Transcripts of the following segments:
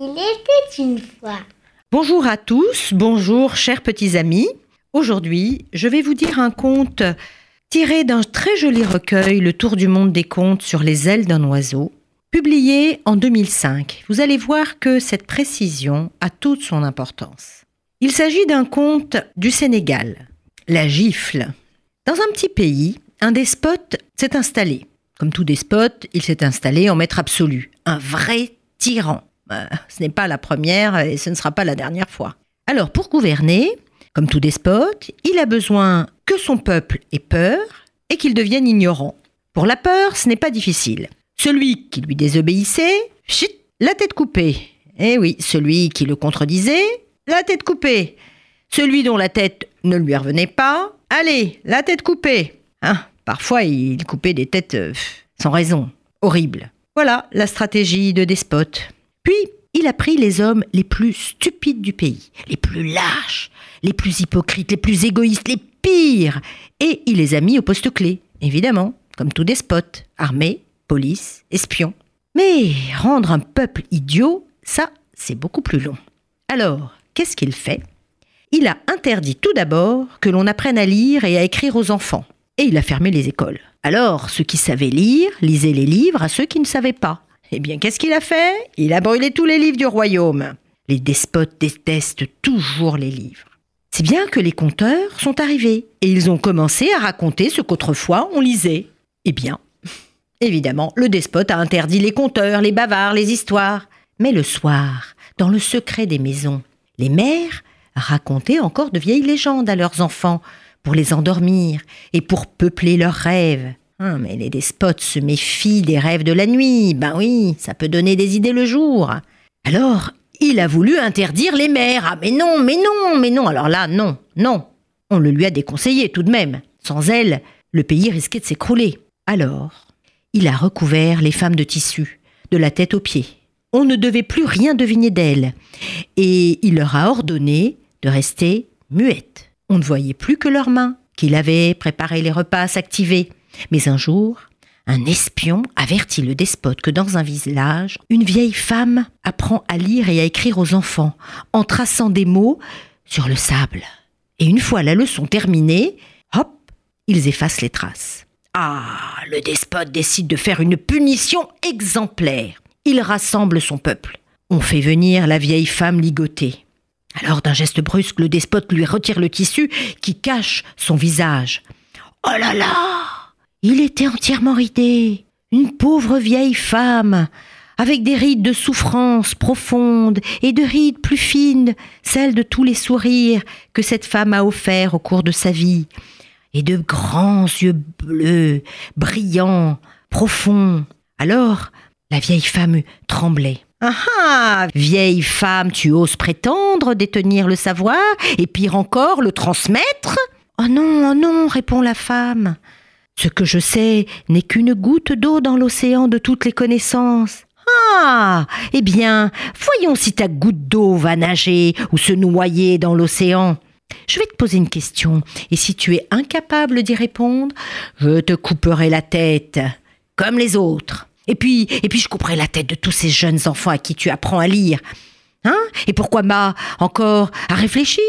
Il était une fois. Bonjour à tous, bonjour chers petits amis. Aujourd'hui, je vais vous dire un conte tiré d'un très joli recueil, Le Tour du monde des contes sur les ailes d'un oiseau, publié en 2005. Vous allez voir que cette précision a toute son importance. Il s'agit d'un conte du Sénégal, La gifle. Dans un petit pays, un despote s'est installé. Comme tout despote, il s'est installé en maître absolu, un vrai tyran. Euh, ce n'est pas la première et ce ne sera pas la dernière fois. Alors pour gouverner, comme tout despote, il a besoin que son peuple ait peur et qu'il devienne ignorant. Pour la peur, ce n'est pas difficile. Celui qui lui désobéissait, chut, la tête coupée. Eh oui, celui qui le contredisait, la tête coupée. Celui dont la tête ne lui revenait pas, allez, la tête coupée. Hein, parfois, il coupait des têtes euh, sans raison. Horrible. Voilà la stratégie de despote. Puis, il a pris les hommes les plus stupides du pays, les plus lâches, les plus hypocrites, les plus égoïstes, les pires, et il les a mis au poste clé, évidemment, comme tout despote, armée, police, espion. Mais rendre un peuple idiot, ça, c'est beaucoup plus long. Alors, qu'est-ce qu'il fait? Il a interdit tout d'abord que l'on apprenne à lire et à écrire aux enfants, et il a fermé les écoles. Alors, ceux qui savaient lire lisaient les livres à ceux qui ne savaient pas. Eh bien, qu'est-ce qu'il a fait? Il a brûlé tous les livres du royaume. Les despotes détestent toujours les livres. C'est bien que les conteurs sont arrivés, et ils ont commencé à raconter ce qu'autrefois on lisait. Eh bien, évidemment, le despote a interdit les conteurs, les bavards, les histoires. Mais le soir, dans le secret des maisons, les mères racontaient encore de vieilles légendes à leurs enfants pour les endormir et pour peupler leurs rêves. Hum, mais les despotes se méfient des rêves de la nuit. Ben oui, ça peut donner des idées le jour. Alors, il a voulu interdire les mères. Ah mais non, mais non, mais non. Alors là, non, non. On le lui a déconseillé tout de même. Sans elle, le pays risquait de s'écrouler. Alors, il a recouvert les femmes de tissu, de la tête aux pieds. On ne devait plus rien deviner d'elles. Et il leur a ordonné de rester muettes. On ne voyait plus que leurs mains, qu'il avait préparé les repas s'activer. Mais un jour, un espion avertit le despote que dans un village, une vieille femme apprend à lire et à écrire aux enfants en traçant des mots sur le sable. Et une fois la leçon terminée, hop, ils effacent les traces. Ah, le despote décide de faire une punition exemplaire. Il rassemble son peuple. On fait venir la vieille femme ligotée. Alors d'un geste brusque, le despote lui retire le tissu qui cache son visage. Oh là là Il était entièrement ridé. Une pauvre vieille femme, avec des rides de souffrance profonde et de rides plus fines, celles de tous les sourires que cette femme a offerts au cours de sa vie, et de grands yeux bleus, brillants, profonds. Alors, la vieille femme tremblait. Ah ah Vieille femme, tu oses prétendre détenir le savoir, et pire encore, le transmettre? Oh non, oh non, répond la femme. Ce que je sais n'est qu'une goutte d'eau dans l'océan de toutes les connaissances. Ah Eh bien, voyons si ta goutte d'eau va nager ou se noyer dans l'océan. Je vais te poser une question, et si tu es incapable d'y répondre, je te couperai la tête, comme les autres. Et puis, et puis je couperai la tête de tous ces jeunes enfants à qui tu apprends à lire. Hein? Et pourquoi pas encore à réfléchir?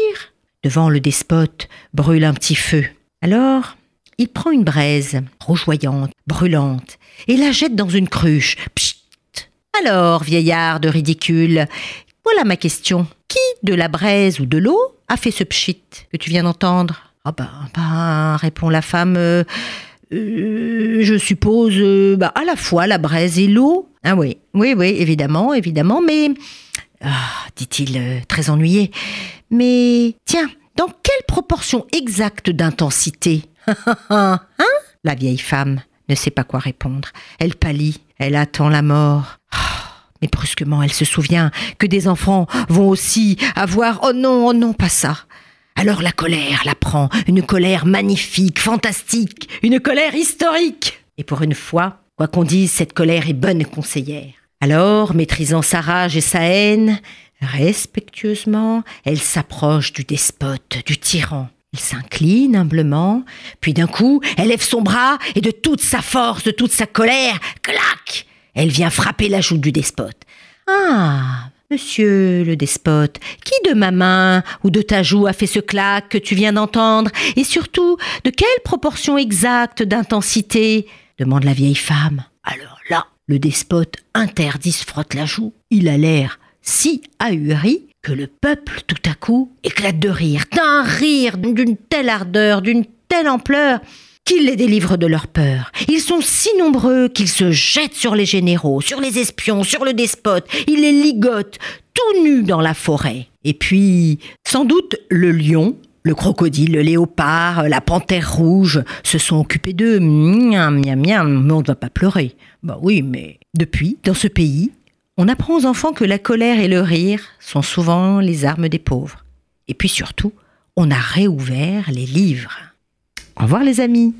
Devant le despote brûle un petit feu. Alors, il prend une braise, rougeoyante, brûlante, et la jette dans une cruche. Psst Alors, vieillard de ridicule, voilà ma question. Qui, de la braise ou de l'eau, a fait ce pchit que tu viens d'entendre? Ah ben, ben, répond la femme. Euh, euh, je suppose euh, bah, à la fois la braise et l'eau. Ah oui, oui, oui, évidemment, évidemment, mais... Ah, dit-il très ennuyé. Mais tiens, dans quelle proportion exacte d'intensité Hein? La vieille femme ne sait pas quoi répondre. Elle pâlit, elle attend la mort. Mais brusquement, elle se souvient que des enfants vont aussi avoir... Oh non, oh non, pas ça. Alors la colère la prend, une colère magnifique, fantastique, une colère historique. Et pour une fois, quoi qu'on dise, cette colère est bonne conseillère. Alors, maîtrisant sa rage et sa haine, respectueusement, elle s'approche du despote, du tyran. Il s'incline humblement, puis d'un coup, elle lève son bras et de toute sa force, de toute sa colère, clac Elle vient frapper la joue du despote. Ah, monsieur le despote, qui de ma main ou de ta joue a fait ce clac que tu viens d'entendre Et surtout, de quelle proportion exacte d'intensité? demande la vieille femme. Alors là, le despote interdit se frotte la joue. Il a l'air si ahuri que le peuple tout à coup éclate de rire, d'un rire d'une telle ardeur, d'une telle ampleur, qu'il les délivre de leur peur. Ils sont si nombreux qu'ils se jettent sur les généraux, sur les espions, sur le despote, ils les ligotent, tout nus dans la forêt. Et puis, sans doute, le lion, le crocodile, le léopard, la panthère rouge se sont occupés d'eux. Miam, miam, miam, mais on ne va pas pleurer. Bah oui, mais depuis, dans ce pays, on apprend aux enfants que la colère et le rire sont souvent les armes des pauvres. Et puis surtout, on a réouvert les livres. Au revoir les amis.